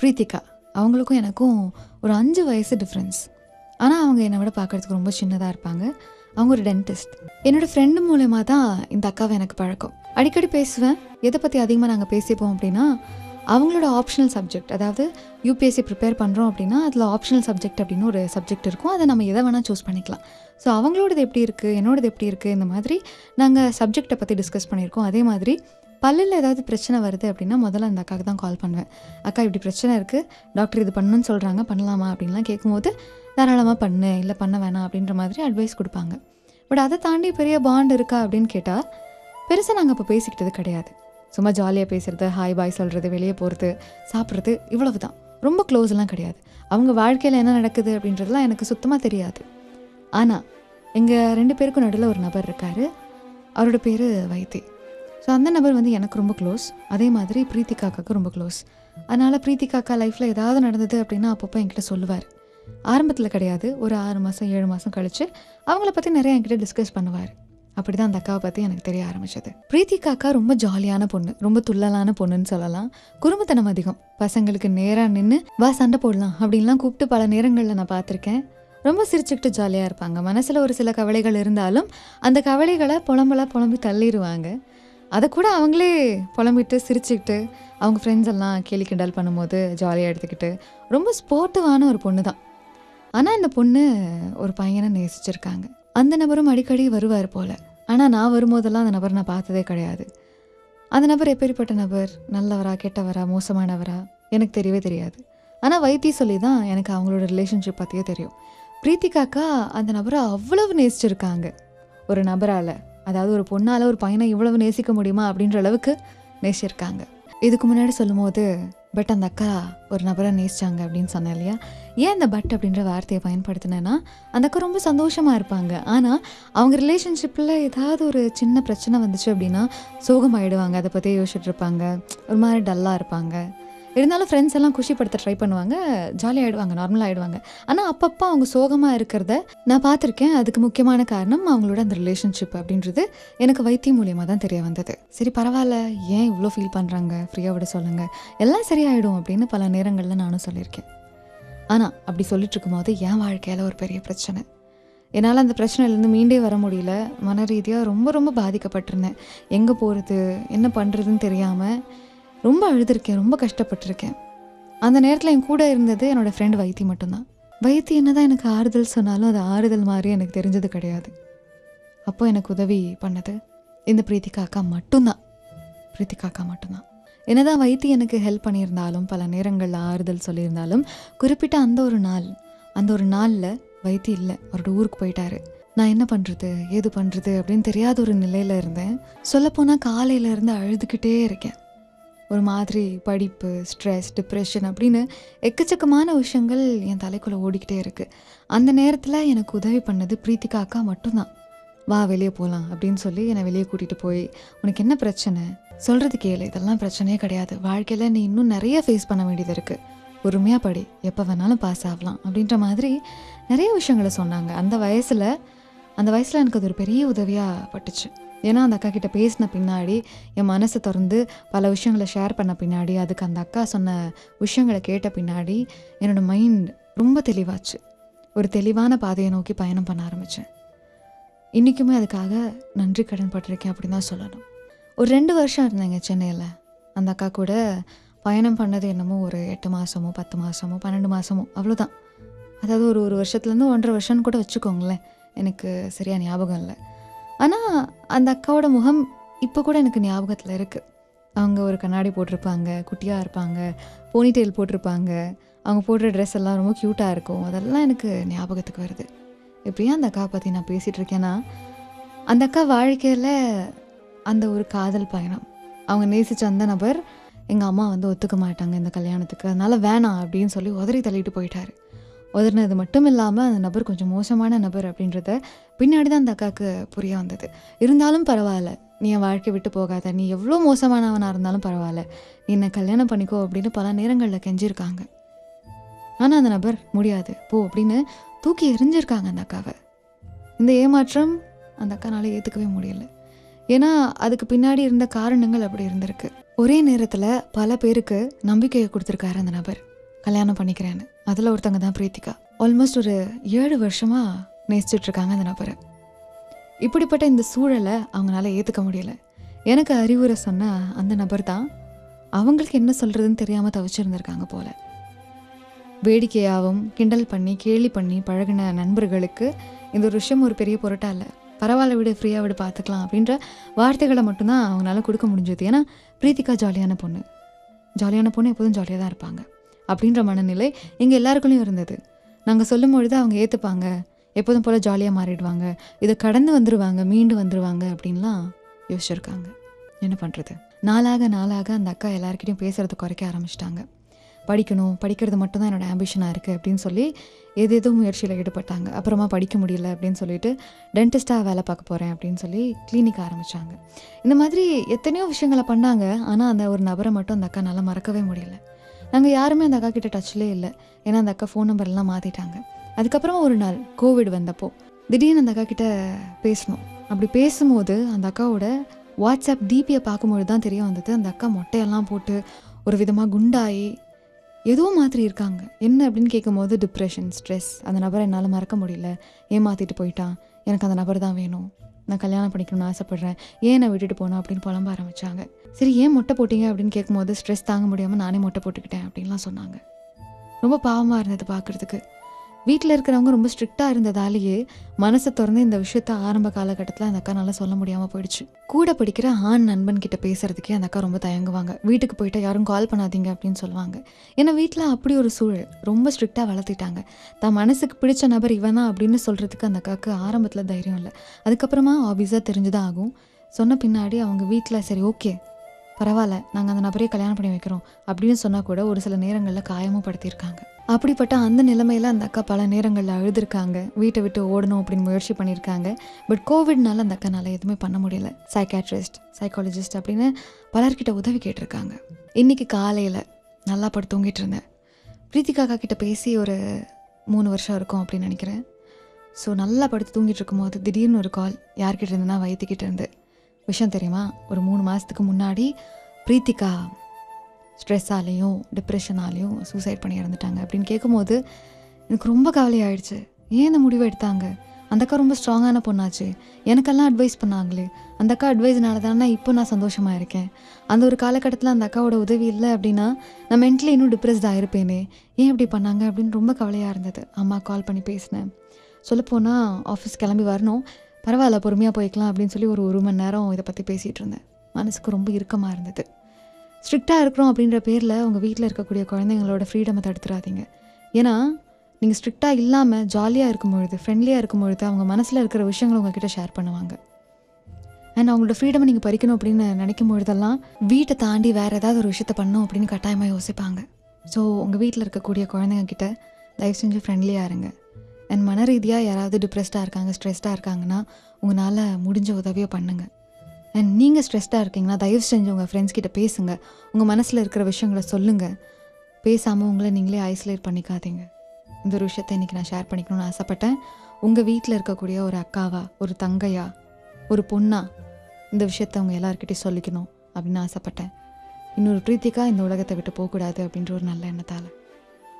பிரீத்திகா அவங்களுக்கும் எனக்கும் ஒரு அஞ்சு வயசு டிஃப்ரென்ஸ் ஆனால் அவங்க என்னை விட பார்க்கறதுக்கு ரொம்ப சின்னதாக இருப்பாங்க. அவங்க ஒரு டென்டிஸ்ட் என்னோடய ஃப்ரெண்டு மூலயமா தான் இந்த அக்காவை எனக்கு பழக்கம். அடிக்கடி பேசுவேன். எதை பற்றி அதிகமாக நாங்கள் பேசிப்போம் அப்படின்னா அவங்களோட ஆப்ஷனல் சப்ஜெக்ட் அதாவது யூபிஎஸ்சி ப்ரிப்பேர் பண்ணுறோம் அப்படின்னா அதில் ஆப்ஷனல் சப்ஜெக்ட் அப்படின்னு ஒரு சப்ஜெக்ட் இருக்கும். அதை நம்ம எதை வேணால் சூஸ் பண்ணிக்கலாம். ஸோ அவங்களோடது எப்படி இருக்குது என்னோடது எப்படி இருக்குது இந்த மாதிரி நாங்கள் சப்ஜெக்டை பற்றி டிஸ்கஸ் பண்ணியிருக்கோம். அதே மாதிரி பல்லில் ஏதாவது பிரச்சனை வருது அப்படின்னா முதல்ல அந்த அக்காவுக்கு தான் கால் பண்ணுவேன். அக்கா இப்படி பிரச்சனை இருக்குது டாக்டர் இது பண்ணுன்னு சொல்கிறாங்க பண்ணலாமா? அப்படின்லாம் கேட்கும்போது தாராளமாக பண்ணு. இல்லை பண்ண வேணாம். அப்படின்ற மாதிரி அட்வைஸ் கொடுப்பாங்க. பட் அதை தாண்டி பெரிய பாண்ட் இருக்கா அப்படின்னு கேட்டால் பெருசாக நாங்கள் இப்போ பேசிக்கிட்டது கிடையாது. சும்மா ஜாலியாக பேசுறது ஹாய் பாய் சொல்கிறது வெளியே போகிறது சாப்பிட்றது இவ்வளவு தான் ரொம்ப க்ளோஸ்லாம் கிடையாது. அவங்க வாழ்க்கையில் என்ன நடக்குது அப்படின்றதுலாம் எனக்கு சுத்தமாக தெரியாது. ஆனால் எங்கள் ரெண்டு பேருக்கும் நடுவில் ஒரு நபர் இருக்கார். அவரோட பேர் வைத்தி. ஸோ அந்த நபர் வந்து எனக்கு ரொம்ப க்ளோஸ் அதே மாதிரி பிரீத்திகாக்காக்கு ரொம்ப க்ளோஸ் அதனால் பிரீத்திகாக்கா லைஃப்பில் ஏதாவது நடந்தது அப்படின்னா அப்பப்போ என்கிட்ட சொல்லுவார். ஆரம்பத்தில் கிடையாது. ஒரு ஆறு மாதம் ஏழு மாதம் கழித்து அவங்கள பற்றி நிறைய என்கிட்ட டிஸ்கஸ் பண்ணுவார். அப்படி தான் அந்த அக்காவை பற்றி எனக்கு தெரிய ஆரம்பிச்சது. பிரீத்திகா அக்கா ரொம்ப ஜாலியான பொண்ணு. ரொம்ப துள்ளலான பொண்ணுன்னு சொல்லலாம். குறும்புத்தனம் அதிகம். பசங்களுக்கு நேராக நின்று வா சண்டை போடலாம் அப்படின்லாம் கூப்பிட்டு பல நேரங்களில் நான் பார்த்துருக்கேன். ரொம்ப சிரிச்சுக்கிட்டு ஜாலியாக இருப்பாங்க. மனசில் ஒரு சில கவலைகள் இருந்தாலும் அந்த கவலைகளை புலம்பலாக புலம்பி தள்ளிடுவாங்க அதை கூட அவங்களே புலம்பிட்டு சிரிச்சுக்கிட்டு அவங்க ஃப்ரெண்ட்ஸ் எல்லாம் கேலி கிண்டல் பண்ணும்போது ஜாலியாக எடுத்துக்கிட்டு ரொம்ப ஸ்போர்ட்டிவான ஒரு பொண்ணு தான் ஆனால் இந்த பொண்ணு ஒரு பையனை நேசிச்சிருக்காங்க. அந்த நபரும் அடிக்கடி வருவார் போல். ஆனால் நான் வரும்போதெல்லாம் அந்த நபர் நான் பார்த்ததே கிடையாது. அந்த நபர் எப்பேற்பட்ட நபர்? நல்லவரா கெட்டவரா மோசமானவரா? எனக்கு தெரியவே தெரியாது. ஆனால் வைத்தி சொல்லி தான் எனக்கு அவங்களோட ரிலேஷன்ஷிப் பற்றியே தெரியும். பிரீத்திகாக்கா அந்த நபரை அவ்வளவு நேசிச்சிருக்காங்க. ஒரு நபரால். அதாவது ஒரு பொண்ணால் ஒரு பையனை இவ்வளவு நேசிக்க முடியுமா அப்படின்ற அளவுக்கு நேசிச்சிருக்காங்க. இதுக்கு முன்னாடி சொல்லும்போது பட் அந்த அக்கா ஒரு நபரை நேசிச்சாங்க அப்படின்னு சொன்னேன் இல்லையா? ஏன் அந்த பட் அப்படின்ற வார்த்தையை பயன்படுத்தினேன்னா அந்த அக்கா ரொம்ப சந்தோஷமாக இருப்பாங்க. ஆனால் அவங்க ரிலேஷன்ஷிப்பில் ஏதாவது ஒரு சின்ன பிரச்சனை வந்துச்சு அப்படின்னா சோகமாயிடுவாங்க. அதை பற்றியே யோசிச்சுட்டு இருப்பாங்க. ஒரு மாதிரி டல்லாக இருப்பாங்க. இருந்தாலும் ஃப்ரெண்ட்ஸ் எல்லாம் குஷிப்படுத்த ட்ரை பண்ணுவாங்க ஜாலியாக ஆயிடுவாங்க நார்மலாக ஆயிடுவாங்க. ஆனால் அப்பப்போ அவங்க சோகமாக இருக்கிறத நான் பார்த்துருக்கேன். அதுக்கு முக்கியமான காரணம் அவங்களோட அந்த ரிலேஷன்ஷிப் அப்படின்றது எனக்கு வைத்தியம் மூலியமாக தான் தெரிய வந்தது. சரி பரவாயில்ல. ஏன் இவ்வளோ ஃபீல் பண்ணுறாங்க ஃப்ரீயாக விட சொல்லுங்கள் எல்லாம் சரியாயிடும் அப்படின்னு பல நேரங்களில் நானும் சொல்லியிருக்கேன். ஆனால் அப்படி சொல்லிட்டு இருக்கும்போது என் வாழ்க்கையில் ஒரு பெரிய பிரச்சனை. என்னால் அந்த பிரச்சனையிலேருந்து மீண்டே வர முடியல. மன ரீதியாக ரொம்ப ரொம்ப பாதிக்கப்பட்டிருந்தேன். எங்கே போகிறது என்ன பண்ணுறதுன்னு தெரியாமல் ரொம்ப அழுதுருக்கேன் ரொம்ப கஷ்டப்பட்டிருக்கேன். அந்த நேரத்தில் என் கூட இருந்தது என்னோடய ஃப்ரெண்ட் வைத்தி மட்டும்தான். வைத்தி என்னதான் எனக்கு ஆறுதல் சொன்னாலும் அது ஆறுதல் மாதிரி எனக்கு தெரிஞ்சது கிடையாது. அப்போ எனக்கு உதவி பண்ணது இந்த பிரீத்திகா அக்கா மட்டும்தான். பிரீத்திகா அக்கா மட்டும்தான். என்னதான் வைத்தி எனக்கு ஹெல்ப் பண்ணியிருந்தாலும் பல நேரங்களில் ஆறுதல் சொல்லியிருந்தாலும் குறிப்பிட்ட அந்த ஒரு நாள் அந்த ஒரு நாளில் வைத்தி இல்லை அவரோட ஊருக்கு போயிட்டாரு. நான் என்ன பண்ணுறது ஏது பண்ணுறது அப்படின்னு தெரியாத ஒரு நிலையில் இருந்தேன். சொல்லப்போனால் காலையிலேருந்து அழுதுகிட்டே இருக்கேன். ஒரு மாதிரி படிப்பு ஸ்ட்ரெஸ் டிப்ரெஷன் அப்படின்னு எக்கச்சக்கமான விஷயங்கள் என் தலைக்குள்ளே ஓடிக்கிட்டே இருக்குது அந்த நேரத்தில் எனக்கு உதவி பண்ணது பிரீத்திகா அக்கா மட்டும்தான். வா வெளியே போகலாம் அப்படின்னு சொல்லி என்னை வெளியே கூட்டிகிட்டு போய் உனக்கு என்ன பிரச்சனை? சொல்கிறது கேளு இதெல்லாம் பிரச்சனையே கிடையாது. வாழ்க்கையில் நீ இன்னும் நிறைய ஃபேஸ் பண்ண வேண்டியது இருக்குது பொறுமையாக படி எப்போ வேணாலும் பாஸ் ஆகலாம் அப்படின்ற மாதிரி நிறைய விஷயங்களை சொன்னாங்க. அந்த வயசில் அந்த வயசில் எனக்கு அது ஒரு பெரிய உதவியாக பட்டுச்சு. ஏன்னா அந்த அக்கா கிட்ட பேசின பின்னாடி என் மனசை திறந்து பல விஷயங்களை ஷேர் பண்ண பின்னாடி அதுக்கு அந்த அக்கா சொன்ன விஷயங்களை கேட்ட பின்னாடி என்னோட மைண்ட் ரொம்ப தெளிவாச்சு. ஒரு தெளிவான பாதையை நோக்கி பயணம் பண்ண ஆரம்பித்தேன் இன்றைக்குமே அதுக்காக நன்றி கடன் பட்டிருக்கேன் அப்படின்னு தான் சொல்லணும். ஒரு ரெண்டு வருஷம் இருந்தேங்க சென்னையில். அந்த அக்கா கூட பயணம் பண்ணது என்னமோ ஒரு எட்டு மாதமோ பத்து மாதமோ பன்னெண்டு மாதமோ அவ்வளோதான் அதாவது ஒரு ஒரு வருஷத்துலேருந்து ஒன்றரை வருஷம்னு கூட வச்சுக்கோங்களேன். எனக்கு சரியாக ஞாபகம் இல்லை. ஆனால் அந்த அக்காவோட முகம் இப்போ கூட எனக்கு ஞாபகத்தில் இருக்குது அவங்க ஒரு கண்ணாடி போட்டிருப்பாங்க குட்டியாக இருப்பாங்க போனிடெயில் போட்டிருப்பாங்க. அவங்க போடுற ட்ரெஸ் எல்லாம் ரொம்ப க்யூட்டாக இருக்கும். அதெல்லாம் எனக்கு ஞாபகத்துக்கு வருது. எப்படியும் அந்த அக்காவை பற்றி நான் பேசிகிட்டு இருக்கேன்னா அந்த அக்கா வாழ்க்கையில் அந்த ஒரு காதல் பயணம். அவங்க நேசித்த அந்த நபர் எங்கள் அம்மா வந்து ஒத்துக்க மாட்டாங்க இந்த கல்யாணத்துக்கு. அதனால் வேணாம் அப்படின்னு சொல்லி உதறி தள்ளிட்டு போயிட்டாரு. உதறினது மட்டும் இல்லாமல் அந்த நபர் கொஞ்சம் மோசமான நபர் அப்படின்றத பின்னாடி தான் அந்த அக்காவுக்கு புரிய வந்தது. இருந்தாலும் பரவாயில்ல. நீ என் வாழ்க்கை விட்டு போகாத. நீ எவ்வளோ மோசமானவனாக இருந்தாலும் பரவாயில்ல. நீ என்னை கல்யாணம் பண்ணிக்கோ அப்படின்னு பல நேரங்களில் கெஞ்சிருக்காங்க. ஆனால் அந்த நபர் முடியாது. போ அப்படின்னு தூக்கி எரிஞ்சிருக்காங்க அந்த அக்காவை. இந்த ஏமாற்றம் அந்த அக்கானால ஏற்றுக்கவே முடியல. ஏன்னா அதுக்கு பின்னாடி இருந்த காரணங்கள் அப்படி இருந்திருக்கு. ஒரே நேரத்தில் பல பேருக்கு நம்பிக்கையை கொடுத்துருக்காரு அந்த நபர். கல்யாணம் பண்ணிக்கிறேன்னு. அதில் ஒருத்தங்க தான் பிரீத்திகா. ஆல்மோஸ்ட் ஒரு ஏழு வருஷமாக நேசிச்சுட்டு இருக்காங்க அந்த நபரை. இப்படிப்பட்ட இந்த சூழலை அவங்களால ஏற்றுக்க முடியல. எனக்கு அறிவுரை சொன்ன அந்த நபர் தான் அவங்களுக்கு என்ன சொல்கிறதுன்னு தெரியாமல் தவிச்சிருந்திருக்காங்க போல. வேடிக்கையாகவும் கிண்டல் பண்ணி கேலி பண்ணி பழகின நண்பர்களுக்கு இந்த ஒரு விஷயம் ஒரு பெரிய பொருட்டாக இல்லை. பரவாயில்ல விடு ஃப்ரீயாக விடு பார்த்துக்கலாம் அப்படின்ற வார்த்தைகளை மட்டும்தான் அவங்களால கொடுக்க முடிஞ்சது. ஏன்னா பிரீத்திகா ஜாலியான பொண்ணு. ஜாலியான பொண்ணு எப்போதும் ஜாலியாக தான் இருப்பாங்க. அப்படின்ற மனநிலை எங்கள் எல்லாருக்குள்ளேயும் இருந்தது. நாங்கள் சொல்லும் பொழுது அவங்க ஏற்றுப்பாங்க எப்போதும் போல் ஜாலியாக மாறிடுவாங்க. இதை கடந்து வந்துடுவாங்க மீண்டு வந்துடுவாங்க அப்படின்லாம் யோசிச்சிருக்காங்க. என்ன பண்ணுறது நாளாக நாளாக அந்த அக்கா எல்லாருக்கிட்டையும் பேசுகிறத குறைக்க ஆரம்பிச்சிட்டாங்க. படிக்கணும் படிக்கிறது மட்டும்தான் என்னோட ஆம்பிஷனாக இருக்குது அப்படின்னு சொல்லி எது எதோ முயற்சியில் ஈடுபட்டாங்க. அப்புறமா படிக்க முடியல அப்படின்னு சொல்லிட்டு டென்டிஸ்ட்டாக வேலை பார்க்க போகிறேன் அப்படின்னு சொல்லி கிளினிக் ஆரம்பித்தாங்க இந்த மாதிரி எத்தனையோ விஷயங்களை பண்ணாங்க. ஆனால் அந்த ஒரு நபரை மட்டும் அந்த அக்கா நல்லா மறக்கவே முடியல. நாங்கள் யாருமே அந்த அக்கா கிட்ட டச்லேயே இல்லை. ஏன்னா அந்த அக்கா ஃபோன் நம்பர்லாம் மாற்றிட்டாங்க அதுக்கப்புறமா ஒரு நாள் கோவிட் வந்தப்போ திடீர்னு அந்த அக்கா கிட்ட பேசணும். அப்படி பேசும்போது அந்த அக்காவோட வாட்ஸ்அப் டிபியை பார்க்கும்பொழுது தான் தெரிய வந்தது. அந்த அக்கா மொட்டையெல்லாம் போட்டு ஒரு விதமாக குண்டாயி ஏதோ மாதிரி இருக்காங்க. என்ன அப்படின்னு கேட்கும்போது டிப்ரெஷன் ஸ்ட்ரெஸ் அந்த நபரை என்னால் மறக்க முடியல. ஏமாற்றிட்டு போயிட்டான். எனக்கு அந்த நபர் தான் வேணும். நான் கல்யாணம் பண்ணிக்கணும்னு ஆசைப்பட்றேன். ஏன் நான் விட்டுட்டு போனோம் அப்படின்னு புலம்ப ஆரம்பித்தாங்க சரி ஏன் மொட்டை போட்டீங்க அப்படின்னு கேட்கும்போது ஸ்ட்ரெஸ் தாங்க முடியாமல் நானே மொட்டை போட்டுக்கிட்டேன் அப்படின்லாம் சொன்னாங்க. ரொம்ப பாவமாக இருந்தது பார்க்குறதுக்கு. வீட்டில் இருக்கிறவங்க ரொம்ப ஸ்ட்ரிக்டாக இருந்ததாலேயே மனசை திறந்து இந்த விஷயத்த ஆரம்ப காலகட்டத்தில் அந்த அக்கா நல்லா சொல்ல முடியாமல் போயிடுச்சு. கூட படிக்கிற ஆண் நண்பன் கிட்ட பேசுறதுக்கே அந்த அக்கா ரொம்ப தயங்குவாங்க. வீட்டுக்கு போயிட்டு யாரும் கால் பண்ணாதீங்க அப்படின்னு சொல்லுவாங்க. ஏன்னா வீட்டில் அப்படி ஒரு சூழல். ரொம்ப ஸ்ட்ரிக்டாக வளர்த்திட்டாங்க. தான் மனசுக்கு பிடிச்ச நபர் இவன் தான் அப்படின்னு சொல்கிறதுக்கு அந்த அக்காவுக்கு ஆரம்பத்தில் தைரியம் இல்லை. அதுக்கப்புறமா ஆபீஸாக தெரிஞ்சுதான் ஆகும் சொன்ன பின்னாடி அவங்க வீட்டில் சரி ஓகே பரவாயில்ல. நாங்கள் அந்த நபரையே கல்யாணம் பண்ணி வைக்கிறோம் அப்படின்னு சொன்னால் கூட ஒரு சில நேரங்களில் காயமும் படுத்தியிருக்காங்க. அப்படிப்பட்ட அந்த நிலைமையில் அந்த அக்கா பல நேரங்களில் அழுதுருக்காங்க. வீட்டை விட்டு ஓடணும் அப்படின்னு முயற்சி பண்ணியிருக்காங்க பட் கோவிட்னால அந்த அக்கானால எதுவுமே பண்ண முடியல. சைக்காட்ரிஸ்ட் சைக்காலஜிஸ்ட் அப்படின்னு பலர்கிட்ட உதவி கேட்டிருக்காங்க. இன்றைக்கி காலையில் நல்லா படுத்து தூங்கிட்டு இருந்தேன். பிரீத்திகாக்கா கிட்ட பேசி ஒரு மூணு வருஷம் இருக்கும் அப்படின்னு நினைக்கிறேன். ஸோ நல்லா படுத்து தூங்கிட்டு இருக்கும்போது திடீர்னு ஒரு கால் யார்கிட்ட இருந்துன்னா வயிற்றுக்கிட்ட இருந்து. விஷயம் தெரியுமா? ஒரு மூணு மாதத்துக்கு முன்னாடி பிரீத்திகா ஸ்ட்ரெஸ்ஸாலேயும் டிப்ரெஷனாலேயும் சூசைட் பண்ணி இறந்துட்டாங்க. அப்படின்னு கேட்கும்போது எனக்கு ரொம்ப கவலையாயிடுச்சு. ஏன் இந்த முடிவை எடுத்தாங்க? அந்த அக்கா ரொம்ப ஸ்ட்ராங்கான பொண்ணாச்சு. எனக்கெல்லாம் அட்வைஸ் பண்ணாங்களே. அந்த அக்கா அட்வைஸ்னால தானே இப்போ நான் சந்தோஷமாக இருக்கேன். அந்த ஒரு காலகட்டத்தில் அந்த அக்காவோட உதவி இல்லை அப்படின்னா நான் மென்டலி இன்னும் டிப்ரெஸ்டாக இருப்பேனே ஏன் இப்படி பண்ணாங்க? அப்படின்னு ரொம்ப கவலையாக இருந்தது. அம்மா கால் பண்ணி பேசினேன். சொல்லப்போனால் ஆஃபீஸ் கிளம்பி வரணும். பரவாயில்ல பொறுமையாக போய்க்கலாம் அப்படின்னு சொல்லி ஒரு ஒரு மணி நேரம் இதை பற்றி பேசிகிட்டு இருந்தேன். மனசுக்கு ரொம்ப இறுக்கமாக இருந்தது. ஸ்ட்ரிக்டாக இருக்கிறோம் அப்படின்ற பேரில் உங்கள் வீட்டில் இருக்கக்கூடிய குழந்தைங்களோட ஃப்ரீடமை தடுத்துடாதீங்க ஏன்னா நீங்கள் ஸ்ட்ரிக்டாக இல்லாமல் ஜாலியாக இருக்கும் பொழுது ஃப்ரெண்ட்லியாக இருக்கும் பொழுது அவங்க மனசில் இருக்கிற விஷயங்களை உங்ககிட்ட ஷேர் பண்ணுவாங்க. அண்ட் அவங்களோட ஃப்ரீடமை நீங்கள் பறிக்கணும் அப்படின்னு நினைக்கும் பொழுதெல்லாம் வீட்டை தாண்டி வேறு ஏதாவது ஒரு விஷயத்த பண்ணணும் அப்படின்னு கட்டாயமாக யோசிப்பாங்க. ஸோ உங்கள் வீட்டில் இருக்கக்கூடிய குழந்தைங்க கிட்ட தயவு செஞ்சு ஃப்ரெண்ட்லியாக இருங்க. அண்ட் மன ரீதியாக யாராவது டிப்ரெஸ்டாக இருக்காங்க ஸ்ட்ரெஸ்டாக இருக்காங்கன்னா உங்களால் முடிஞ்ச உதவியை பண்ணுங்கள் அண்ட் நீங்கள் ஸ்ட்ரெஸ்டாக இருக்கீங்கன்னா தயவு செஞ்சு உங்கள் ஃப்ரெண்ட்ஸ் கிட்ட பேசுங்க. உங்கள் மனசில் இருக்கிற விஷயங்களை சொல்லுங்கள் பேசாமல் உங்களை நீங்களே ஐசோலேட் பண்ணிக்காதீங்க. இந்த ஒரு விஷயத்தை இன்றைக்கி நான் ஷேர் பண்ணிக்கணும்னு ஆசைப்பட்டேன். உங்கள் வீட்டில் இருக்கக்கூடிய ஒரு அக்காவா ஒரு தங்கையா ஒரு பொண்ணா இந்த விஷயத்தை அவங்க எல்லாருக்கிட்டையும் சொல்லிக்கணும் அப்படின்னு ஆசைப்பட்டேன். இன்னொரு பிரீத்திக்கா இந்த உலகத்தை விட்டு போகக்கூடாது அப்படின்ற ஒரு நல்ல எண்ணத்தால்.